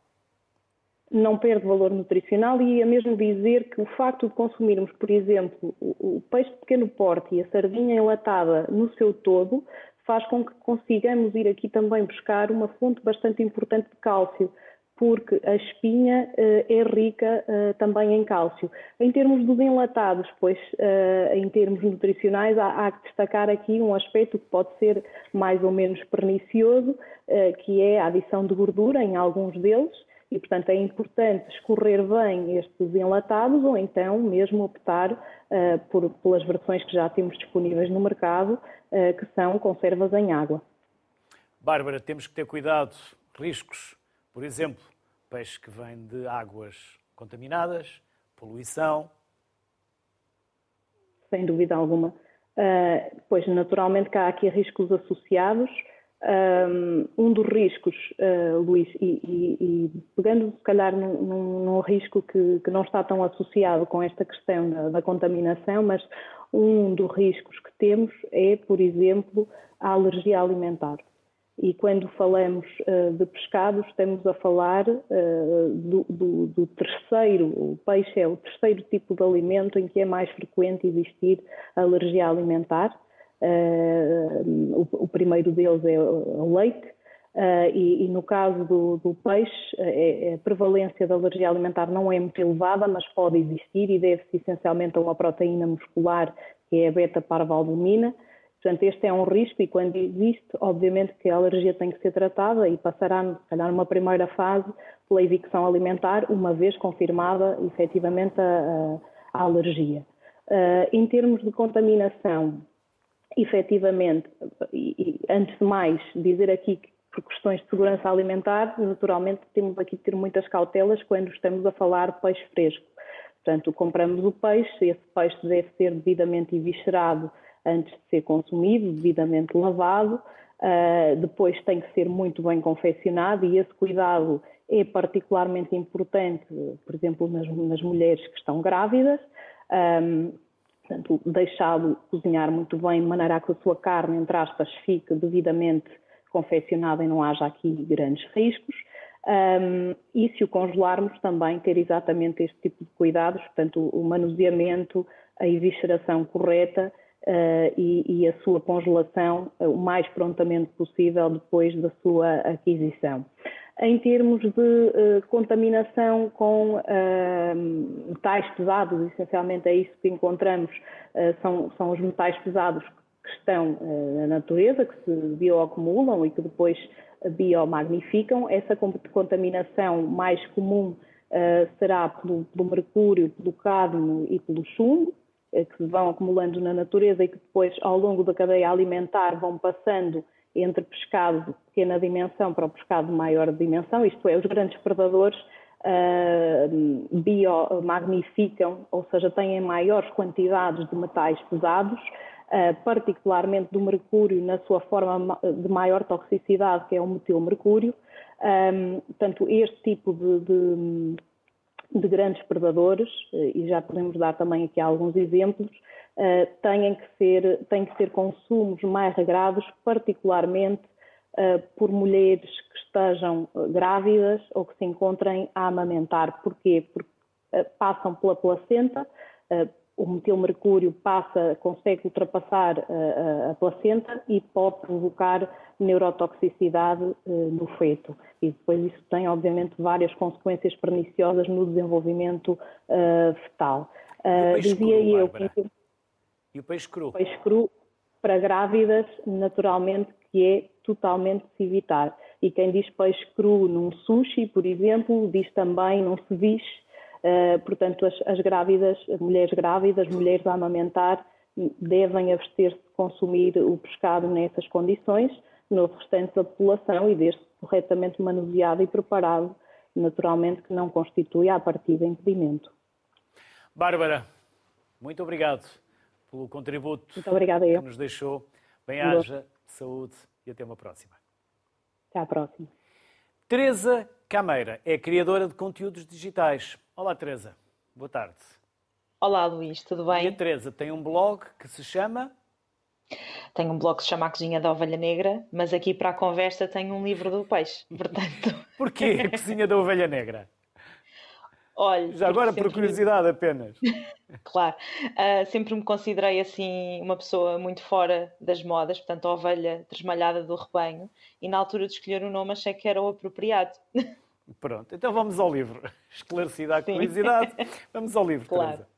Speaker 4: Não perde valor nutricional e é mesmo dizer que o facto de consumirmos, por exemplo, o, o peixe de pequeno porte e a sardinha enlatada no seu todo, faz com que consigamos ir aqui também buscar uma fonte bastante importante de cálcio porque a espinha uh, é rica uh, também em cálcio. Em termos dos enlatados, pois, uh, em termos nutricionais, há, há, que destacar aqui um aspecto que pode ser mais ou menos pernicioso, que é a adição de gordura em alguns deles, e, portanto, é importante escorrer bem estes enlatados ou então mesmo optar uh, por, pelas versões que já temos disponíveis no mercado, uh, que são conservas em água.
Speaker 1: Bárbara, temos que ter cuidado, riscos, por exemplo, peixe que vem de águas contaminadas, poluição.
Speaker 4: Sem dúvida alguma. Uh, pois, naturalmente, que há aqui riscos associados um dos riscos, uh, Luís, e, e, e, pegando se calhar num, num, risco que, que, não está tão associado com esta questão da, da, contaminação, mas um dos riscos que temos é, por exemplo, a alergia alimentar. E quando falamos uh, de pescado, estamos a falar uh, do, do, do, terceiro, o peixe é o terceiro tipo de alimento em que é mais frequente existir alergia alimentar. Uh, o, o, primeiro deles é o leite, uh, e, e, no caso do, do peixe, é, é, a prevalência da alergia alimentar não é muito elevada, mas pode existir e deve-se essencialmente a uma proteína muscular que é a beta-parvalbumina. Portanto, este é um risco e quando existe, obviamente que a alergia tem que ser tratada e passará, se calhar, numa primeira fase pela evicção alimentar, uma vez confirmada efetivamente a, a, a alergia. Uh, em termos de contaminação, efetivamente, e, e, antes de mais, dizer aqui que por questões de segurança alimentar, naturalmente temos aqui de ter muitas cautelas quando estamos a falar de peixe fresco. Portanto, compramos o peixe, esse peixe deve ser devidamente eviscerado antes de ser consumido, devidamente lavado, uh, depois tem que ser muito bem confeccionado e esse cuidado é particularmente importante, por exemplo, nas, nas mulheres que estão grávidas. Um, Portanto, deixá-lo cozinhar muito bem, de maneira a que a sua carne, entre aspas, fique devidamente confeccionada e não haja aqui grandes riscos. Um, e se o congelarmos, também ter exatamente este tipo de cuidados, portanto, o manuseamento, a evisceração correta uh, e, e, a sua congelação uh, o mais prontamente possível depois da sua aquisição em termos de uh, contaminação com uh, metais pesados, essencialmente é isso que encontramos, uh, são, são os metais pesados que estão na natureza, que se bioacumulam e que depois biomagnificam. Essa contaminação mais comum será pelo, pelo mercúrio, pelo cadmio e pelo chumbo, que se vão acumulando na natureza e que depois, ao longo da cadeia alimentar, vão passando entre pescado de pequena dimensão para o pescado de maior dimensão, isto é, os grandes predadores uh, biomagnificam, ou seja, têm maiores quantidades de metais pesados, uh, particularmente do mercúrio na sua forma de maior toxicidade, que é o metilmercúrio. Um, portanto, este tipo de, de, de grandes predadores, e já podemos dar também aqui alguns exemplos, uh, têm, que ser, têm que ser consumos mais regrados, particularmente uh, por mulheres que estejam eh, grávidas ou que se encontrem a amamentar. Porquê? Porque passam pela placenta, o metilmercúrio passa, consegue ultrapassar a, a, placenta e pode provocar neurotoxicidade no feto. E depois isso tem, obviamente, várias consequências perniciosas no desenvolvimento fetal.
Speaker 1: dizia eu que e o peixe cru? O
Speaker 4: peixe cru, para grávidas, naturalmente, que é totalmente se evitar. E quem diz peixe cru num sushi, por exemplo, diz também num ceviche. Uh, portanto, as, as, grávidas, as mulheres grávidas, mulheres a amamentar, devem abster-se de consumir o pescado nessas condições, no restante da população e desde corretamente manuseado e preparado, naturalmente que não constitui a partir de impedimento.
Speaker 1: Bárbara, muito obrigado pelo contributo
Speaker 4: Muito obrigada,
Speaker 1: que nos deixou. Bem-aja, saúde e até uma próxima.
Speaker 4: Até à próxima.
Speaker 1: Teresa Cameira é criadora de conteúdos digitais. Olá, Teresa. Boa tarde.
Speaker 5: Olá, Luís. Tudo bem?
Speaker 1: E a Teresa tem um blog que se chama...
Speaker 5: Tenho um blog que se chama A Cozinha da Ovelha Negra, mas aqui para a conversa tenho um livro do peixe, [laughs] portanto...
Speaker 1: Porquê a Cozinha da Ovelha Negra?
Speaker 5: Olha,
Speaker 1: Já agora por curiosidade apenas. [laughs]
Speaker 5: claro. Uh, sempre me considerei assim uma pessoa muito fora das modas, portanto, a ovelha tresmalhada do rebanho, e na altura de escolher o nome achei que era o apropriado. [laughs]
Speaker 1: Pronto, então vamos ao livro. [laughs] Esclarecida a curiosidade, vamos ao livro, claro. Teresa.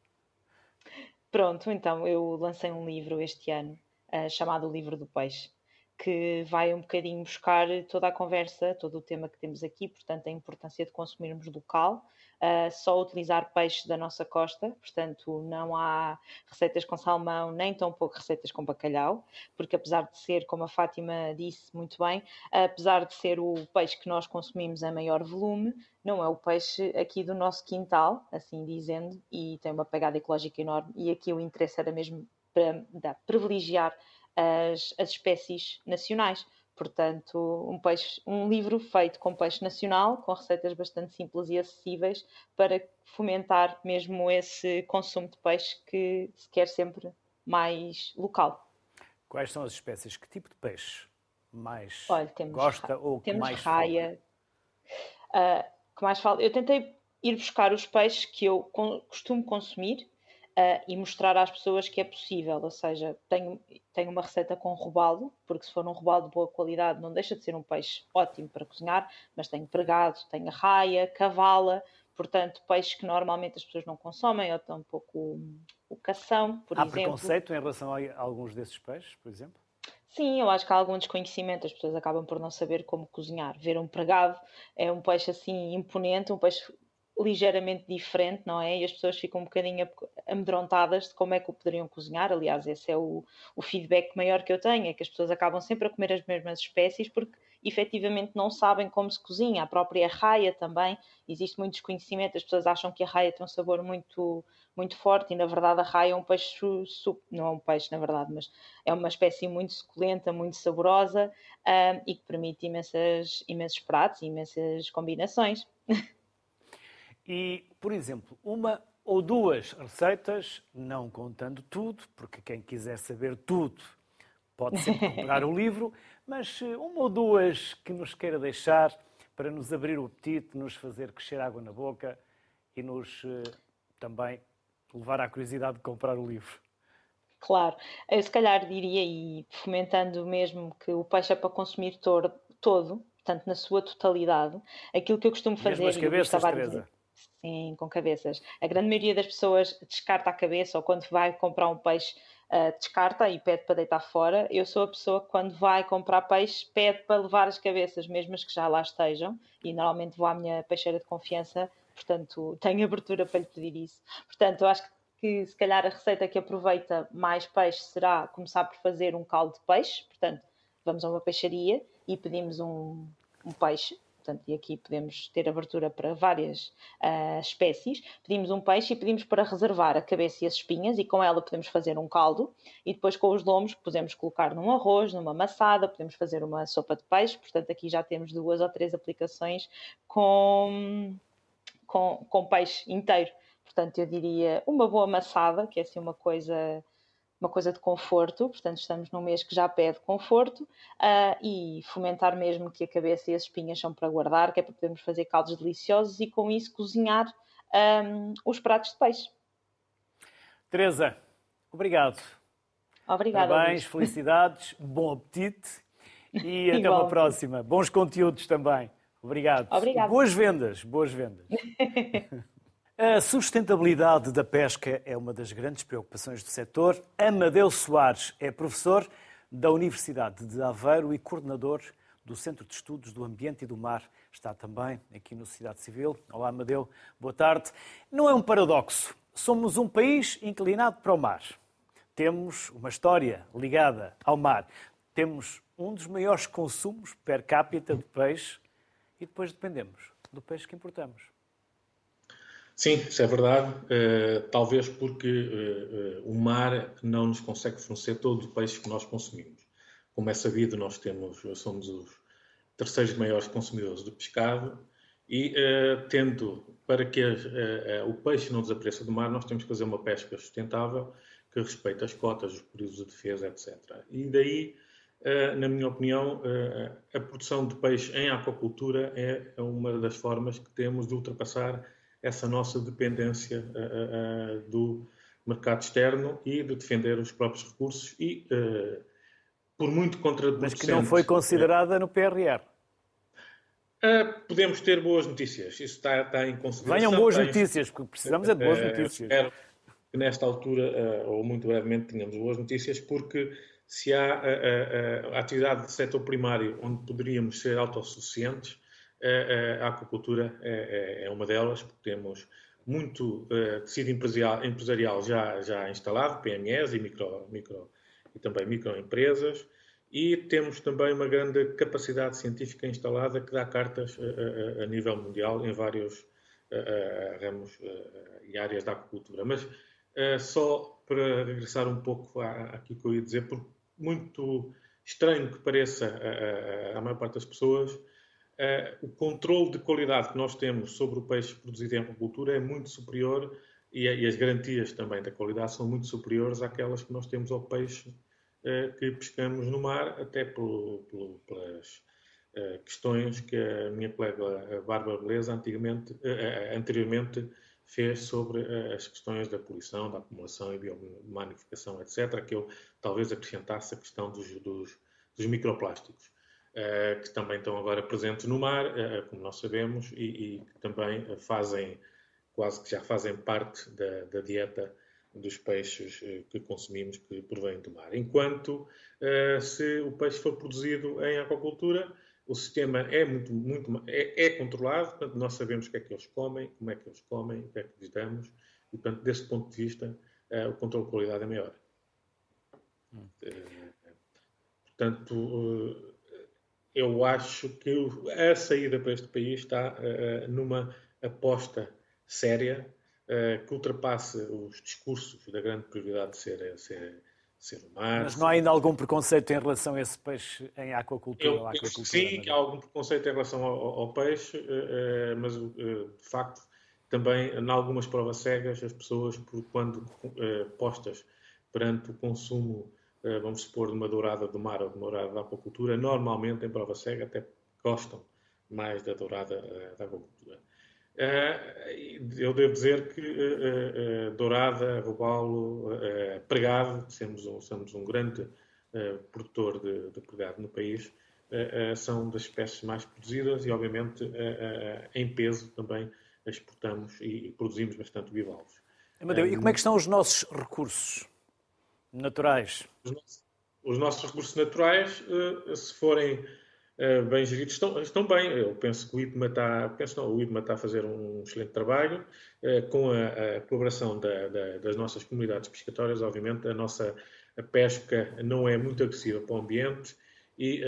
Speaker 5: Pronto, então eu lancei um livro este ano uh, chamado O Livro do Peixe. Que vai um bocadinho buscar toda a conversa, todo o tema que temos aqui, portanto, a importância de consumirmos local, uh, só utilizar peixe da nossa costa, portanto, não há receitas com salmão, nem tão pouco receitas com bacalhau, porque apesar de ser, como a Fátima disse muito bem, apesar de ser o peixe que nós consumimos em maior volume, não é o peixe aqui do nosso quintal, assim dizendo, e tem uma pegada ecológica enorme, e aqui o interesse era mesmo para privilegiar as, as espécies nacionais. Portanto, um, peixe, um livro feito com peixe nacional, com receitas bastante simples e acessíveis, para fomentar mesmo esse consumo de peixe que se quer sempre mais local.
Speaker 1: Quais são as espécies? Que tipo de peixe mais
Speaker 5: Olha,
Speaker 1: gosta ou
Speaker 5: temos
Speaker 1: mais
Speaker 5: raia? Uh, que mais fala? Eu tentei ir buscar os peixes que eu costumo consumir uh, e mostrar às pessoas que é possível. Ou seja, tenho, tenho uma receita com robalo, porque se for um robalo de boa qualidade, não deixa de ser um peixe ótimo para cozinhar, mas tenho pregado, tenho raia, cavala, portanto, peixes que normalmente as pessoas não consomem, ou tão pouco o, o cação, por
Speaker 1: há
Speaker 5: exemplo.
Speaker 1: Há preconceito em relação a alguns desses peixes, por exemplo?
Speaker 5: Sim, eu acho que há algum desconhecimento, as pessoas acabam por não saber como cozinhar. Ver um pregado é um peixe assim imponente, um peixe ligeiramente diferente, não é? E as pessoas ficam um bocadinho amedrontadas de como é que o poderiam cozinhar. Aliás, esse é o, o feedback maior que eu tenho, é que as pessoas acabam sempre a comer as mesmas espécies porque efetivamente não sabem como se cozinha. A própria raia também, existe muito desconhecimento, as pessoas acham que a raia tem um sabor muito, muito forte e na verdade a raia é um peixe, não é um peixe na verdade, mas é uma espécie muito suculenta, muito saborosa um, e que permite imensas, imensos pratos, imensas combinações. [laughs]
Speaker 1: E, por exemplo, uma ou duas receitas, não contando tudo, porque quem quiser saber tudo pode sempre comprar o [laughs] livro, mas eh, uma ou duas que nos queira deixar para nos abrir o apetite, nos fazer crescer água na boca e nos eh, também levar à curiosidade de comprar o livro.
Speaker 5: Claro, eu se calhar diria, e fomentando mesmo que o peixe é para consumir todo, todo portanto, na sua totalidade, aquilo que eu costumo fazer.
Speaker 1: Mesmo as cabeças, Teresa.
Speaker 5: Sim, com cabeças. A grande maioria das pessoas descarta a cabeça ou quando vai comprar um peixe uh, descarta e pede para deitar fora. Eu sou a pessoa que quando vai comprar peixe pede para levar as cabeças, mesmo as que já lá estejam, e normalmente vou à minha peixeira de confiança, portanto [laughs] tenho abertura para lhe pedir isso. Portanto, eu acho que se calhar a receita que aproveita mais peixe será começar por fazer um caldo de peixe, portanto vamos a uma peixaria e pedimos um, um peixe portanto, e aqui podemos ter abertura para várias uh, espécies. Pedimos um peixe e pedimos para reservar a cabeça e as espinhas, e com ela podemos fazer um caldo, e depois com os lomos podemos colocar num arroz, numa maçada, podemos fazer uma sopa de peixe, portanto, aqui já temos duas ou três aplicações com, com, com peixe inteiro. Portanto, eu diria uma boa maçada, que é assim uma coisa uma coisa de conforto, portanto estamos num mês que já pede conforto uh, e fomentar mesmo que a cabeça e as espinhas são para guardar, que é para podermos fazer caldos deliciosos e com isso cozinhar um, os pratos de peixe.
Speaker 1: Teresa, obrigado.
Speaker 5: Obrigada.
Speaker 1: Parabéns,
Speaker 5: Luís.
Speaker 1: felicidades, [laughs] bom apetite e [laughs] até uma próxima. Bons conteúdos também. Obrigado.
Speaker 5: Obrigado.
Speaker 1: Boas vendas, boas vendas. [laughs] A sustentabilidade da pesca é uma das grandes preocupações do setor. Amadeu Soares é professor da Universidade de Aveiro e coordenador do Centro de Estudos do Ambiente e do Mar. Está também aqui no Sociedade Civil. Olá, Amadeu. Boa tarde. Não é um paradoxo. Somos um país inclinado para o mar. Temos uma história ligada ao mar. Temos um dos maiores consumos per capita de peixe e depois dependemos do peixe que importamos.
Speaker 6: Sim, isso é verdade. Uh, talvez porque uh, uh, o mar não nos consegue fornecer todo o peixe que nós consumimos. Como é sabido, nós temos, somos os terceiros maiores consumidores de pescado e, tendo para que o peixe não desapareça do mar, nós temos que fazer uma pesca sustentável que respeite as cotas, os períodos de defesa, etc. E daí, na minha opinião, a produção de peixe em aquacultura é uma das formas que temos de ultrapassar essa nossa dependência uh, uh, do mercado externo e de defender os próprios recursos e, uh, por muito contraproducente...
Speaker 1: Mas que não foi considerada no PRR.
Speaker 6: podemos ter boas notícias. Isso está, está em consideração.
Speaker 1: Venham boas notícias, porque precisamos é de boas notícias.
Speaker 6: Espero que nesta altura, ou muito brevemente, tenhamos boas notícias, porque se há a, a, a atividade do setor primário onde poderíamos ser autossuficientes, a, a aquacultura é, é, é, uma delas, porque temos muito uh, tecido empresarial, já, já instalado, PMEs e, micro, micro, e também microempresas, e temos também uma grande capacidade científica instalada que dá cartas a, a, a nível mundial em vários uh, ramos e áreas da aquacultura. Mas só para regressar um pouco àquilo que eu ia dizer, porque muito estranho que pareça à maior parte das pessoas, o controle de qualidade que nós temos sobre o peixe produzido em aquacultura é muito superior e, e, as garantias também da qualidade são muito superiores àquelas que nós temos ao peixe uh, que pescamos no mar, até por, por, pelas uh, questões que a minha colega Bárbara Beleza antigamente, anteriormente fez sobre as questões da poluição, da acumulação e biomagnificação, etc., que eu talvez acrescentasse a questão dos, dos, dos microplásticos. Eh, que também estão agora presentes no mar, eh, como nós sabemos, e, que também fazem, quase que já fazem parte da, da dieta dos peixes eh, que consumimos que provêm do mar. Enquanto se o peixe for produzido em aquacultura, o sistema é muito, muito é, é, controlado, portanto, nós sabemos o que é que eles comem, como é que eles comem, o que é que lhes damos, e, portanto, desse ponto de vista, o controle de qualidade é maior. Hum. Portanto, eu acho que a saída para este país está uh, numa aposta séria uh, que ultrapasse os discursos da grande prioridade de ser, ser, ser o mar.
Speaker 1: Mas não há ainda algum preconceito em relação a esse peixe em aquacultura?
Speaker 6: Eu que sim, que há algum preconceito em relação ao, ao peixe, uh, mas de facto também em algumas provas cegas as pessoas, quando postas perante o consumo vamos supor, de uma dourada do mar ou de uma dourada da aquacultura, normalmente em prova cega até gostam mais da dourada eh, da aquacultura. Eh, eu devo dizer que dourada, robalo, pregado, somos um, somos um grande produtor de, de pregado no país, são das espécies mais produzidas e, obviamente, em peso também exportamos e produzimos bastante bivalves.
Speaker 1: Amadeu, e como é que estão os nossos recursos? Naturais?
Speaker 6: Os nossos recursos naturais, eh, se forem eh, bem geridos, estão, estão bem. Eu penso que o IPMA está, penso não, o IPMA está a fazer um excelente trabalho eh, com a, a colaboração da, da, das nossas comunidades pescatórias. Obviamente, a nossa a pesca não é muito agressiva para o ambiente e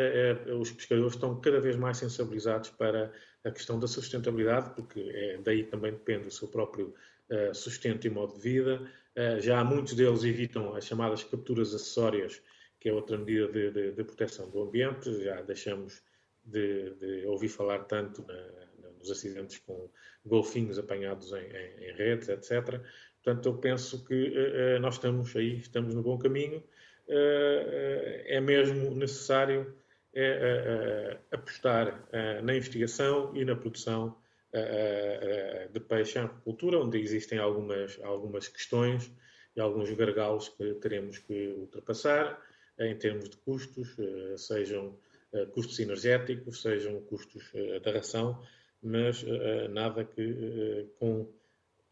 Speaker 6: os pescadores estão cada vez mais sensibilizados para a questão da sustentabilidade, porque é, daí também depende o seu próprio sustento e modo de vida. Eh, já muitos deles evitam as chamadas capturas acessórias, que é outra medida de, de, de proteção do ambiente. Já deixamos de, de ouvir falar tanto na, nos acidentes com golfinhos apanhados em, em, em, redes, etc. Portanto, eu penso que uh, nós estamos aí, estamos no bom caminho. Uh, é mesmo necessário apostar na investigação e na produção de peixe em agricultura, onde existem algumas, algumas questões e alguns gargalos que teremos que ultrapassar em termos de custos, eh, sejam eh, custos energéticos, sejam custos eh, da ração, mas nada que com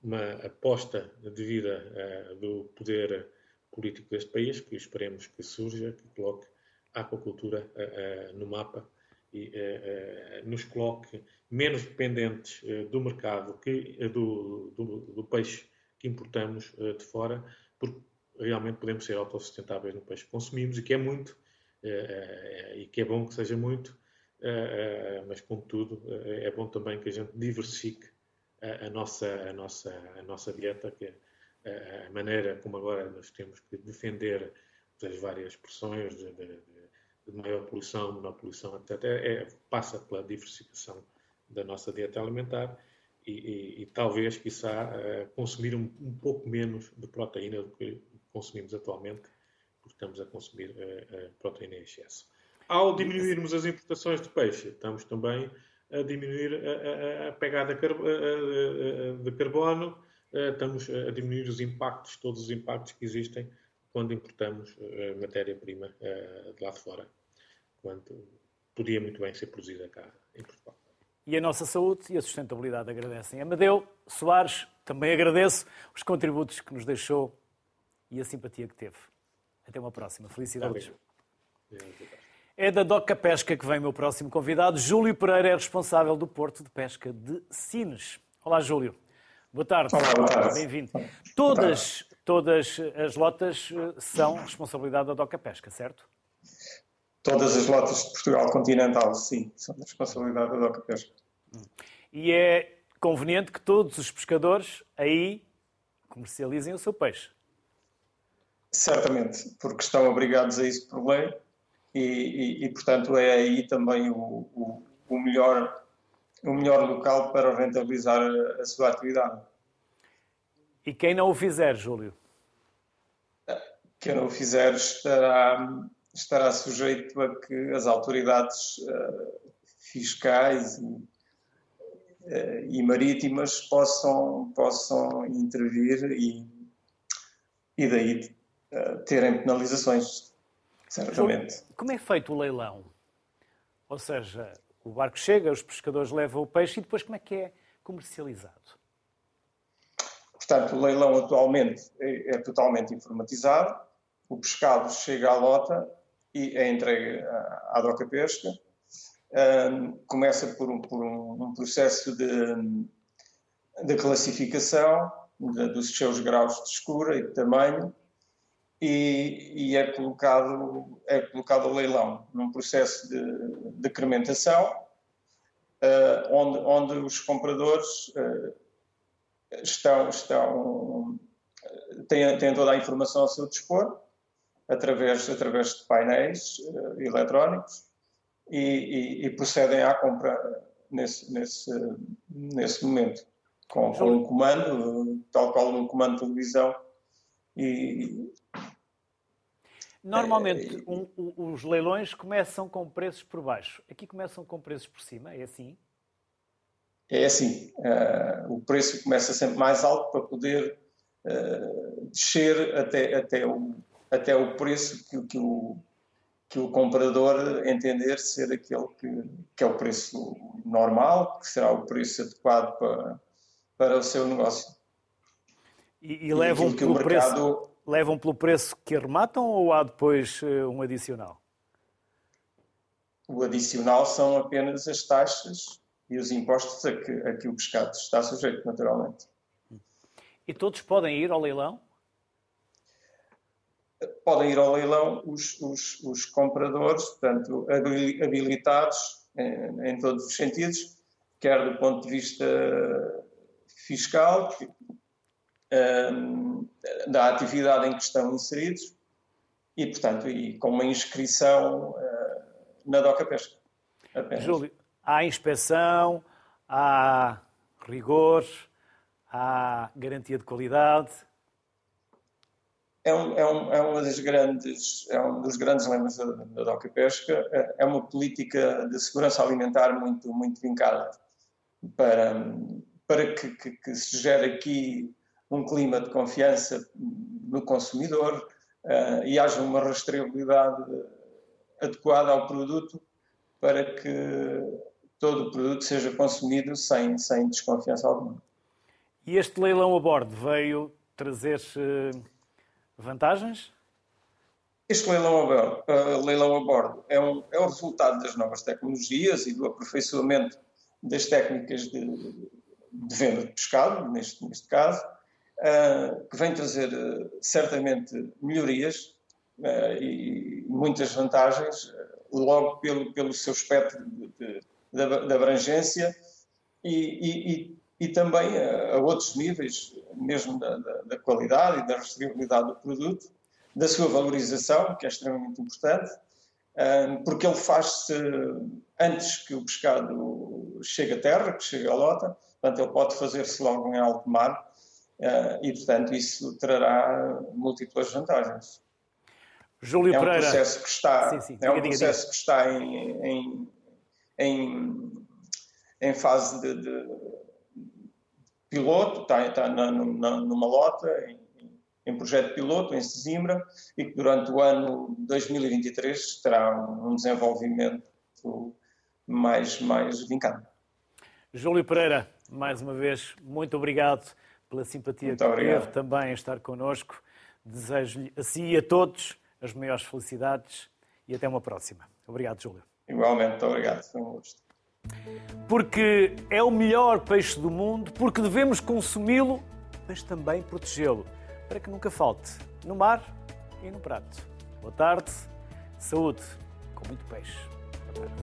Speaker 6: uma aposta devida do poder político deste país, que esperemos que surja, que coloque a aquacultura no mapa e nos coloque menos dependentes eh, do mercado que eh, do, do, do peixe que importamos eh, de fora, porque realmente podemos ser autossustentáveis no peixe que consumimos e que é muito, e que é bom que seja muito, mas contudo é bom também que a gente diversifique a, nossa, a, nossa, a nossa dieta, que a maneira como agora nós temos que defender as várias pressões de, de, de maior poluição, menor poluição, etc., é, passa pela diversificação da nossa dieta alimentar e, e, e talvez, quiçá, uh, consumir um, um, pouco menos de proteína do que consumimos atualmente, porque estamos a consumir uh, proteína em excesso. Ao diminuirmos as importações de peixe, estamos também a diminuir a, a, a pegada de carbono, estamos a diminuir os impactos, todos os impactos que existem quando importamos matéria-prima de lá de fora, quando podia muito bem ser produzida cá em Portugal
Speaker 1: e a nossa saúde e a sustentabilidade agradecem. Amadeu Soares, também agradeço os contributos que nos deixou e a simpatia que teve. Até uma próxima. Felicidades. É da Doca Pesca que vem o meu próximo convidado. Júlio Pereira é responsável do Porto de Pesca de Sines. Olá, Júlio. Boa tarde.
Speaker 7: Olá, boa tarde.
Speaker 1: Bem-vindo. Todas, todas as lotas eh, são responsabilidade da Doca Pesca, certo?
Speaker 7: Todas as lotas de Portugal continental, sim, são da responsabilidade da Doca Pesca.
Speaker 1: E é conveniente que todos os pescadores aí comercializem o seu peixe.
Speaker 7: Certamente, porque estão obrigados a isso por lei e, e, e portanto, é aí também o, o, o, melhor, o melhor local para rentabilizar a, a sua atividade.
Speaker 1: E quem não o fizer, Júlio?
Speaker 7: Quem não o fizer estará, estará sujeito a que as autoridades uh, fiscais e, uh, e, marítimas possam, possam intervir e, e daí uh, terem penalizações, certamente.
Speaker 1: Como é feito o leilão? Ou seja, o barco chega, os pescadores levam o peixe e depois como é que é comercializado?
Speaker 7: Portanto, o leilão atualmente é, é totalmente informatizado, o pescado chega à lota e é entregue à Doca Pesca. Um, começa por um, por um, processo de, de classificação de, dos seus graus de escura e de tamanho e, e, é, colocado, é colocado ao leilão num processo de decrementação uh, onde, onde os compradores uh, estão, estão têm, têm toda a informação ao seu dispor através, através de painéis uh, eletrónicos e, e, e, procedem à compra nesse, nesse, nesse momento, com, com um comando, tal qual um comando de televisão. E,
Speaker 1: Normalmente, é, um, os leilões começam com preços por baixo. Aqui começam com preços por cima, é assim?
Speaker 7: É assim. Uh, o preço começa sempre mais alto para poder uh, descer até, até o, até o preço que, que, o, que o comprador entender ser aquele que, que é o preço normal, que será o preço adequado para, para o seu negócio.
Speaker 1: E, e levam, pelo mercado... preço, levam pelo preço que arrematam ou há depois eh, um adicional?
Speaker 7: O adicional são apenas as taxas e os impostos a que, a que o pescado está sujeito, naturalmente.
Speaker 1: E todos podem ir ao leilão?
Speaker 7: podem ir ao leilão os, os, os compradores, portanto, habilitados em, em, todos os sentidos, quer do ponto de vista fiscal, um, da atividade em que estão inseridos, e, portanto, e com uma inscrição uh, na DOCA Pesca.
Speaker 1: Apenas. Júlio, há inspeção, há rigor, há garantia de qualidade,
Speaker 7: é, um, é, um, é, uma das grandes, é um dos grandes lemas da, da DOCA Pesca, é, é uma política de segurança alimentar muito, muito vincada para, para que, que, que se gere aqui um clima de confiança no consumidor uh, e haja uma rastreabilidade adequada ao produto para que todo o produto seja consumido sem, sem desconfiança alguma.
Speaker 1: E este leilão a bordo veio trazer uh Vantagens?
Speaker 7: Este leilão a bordo, uh, leilão a bordo é, um, é o resultado das novas tecnologias e do aperfeiçoamento das técnicas de, de venda de pescado, neste, neste caso, uh, que vem trazer uh, certamente melhorias e muitas vantagens, logo pelo, pelo seu espectro de, de, de abrangência e, e, e também a, a, outros níveis, mesmo da, da, da qualidade e da rastreabilidade do produto, da sua valorização, que é extremamente importante, porque ele faz-se antes que o pescado chegue à terra, que chegue à lota, portanto ele pode fazer-se logo em alto mar ah, e, portanto, isso trará múltiplas vantagens.
Speaker 1: Júlio
Speaker 7: é um
Speaker 1: Pereira.
Speaker 7: processo que está, sim, sim. é um diga, processo diga. que está em, em, em, em fase de, de piloto, está, está na, na, numa lota, em, em, projeto piloto, em Sesimbra, e que durante o ano 2023 terá um, desenvolvimento mais, mais vincado.
Speaker 1: Júlio Pereira, mais uma vez, muito obrigado pela simpatia muito que obrigado. teve também em estar connosco. Desejo-lhe a si e a todos as maiores felicidades e até uma próxima. Obrigado, Júlio.
Speaker 7: Igualmente, muito obrigado. Foi um gosto.
Speaker 1: Porque é o melhor peixe do mundo, porque devemos consumi-lo, mas também protegê-lo, para que nunca falte no mar e no prato. Boa tarde, saúde, com muito peixe. Boa tarde.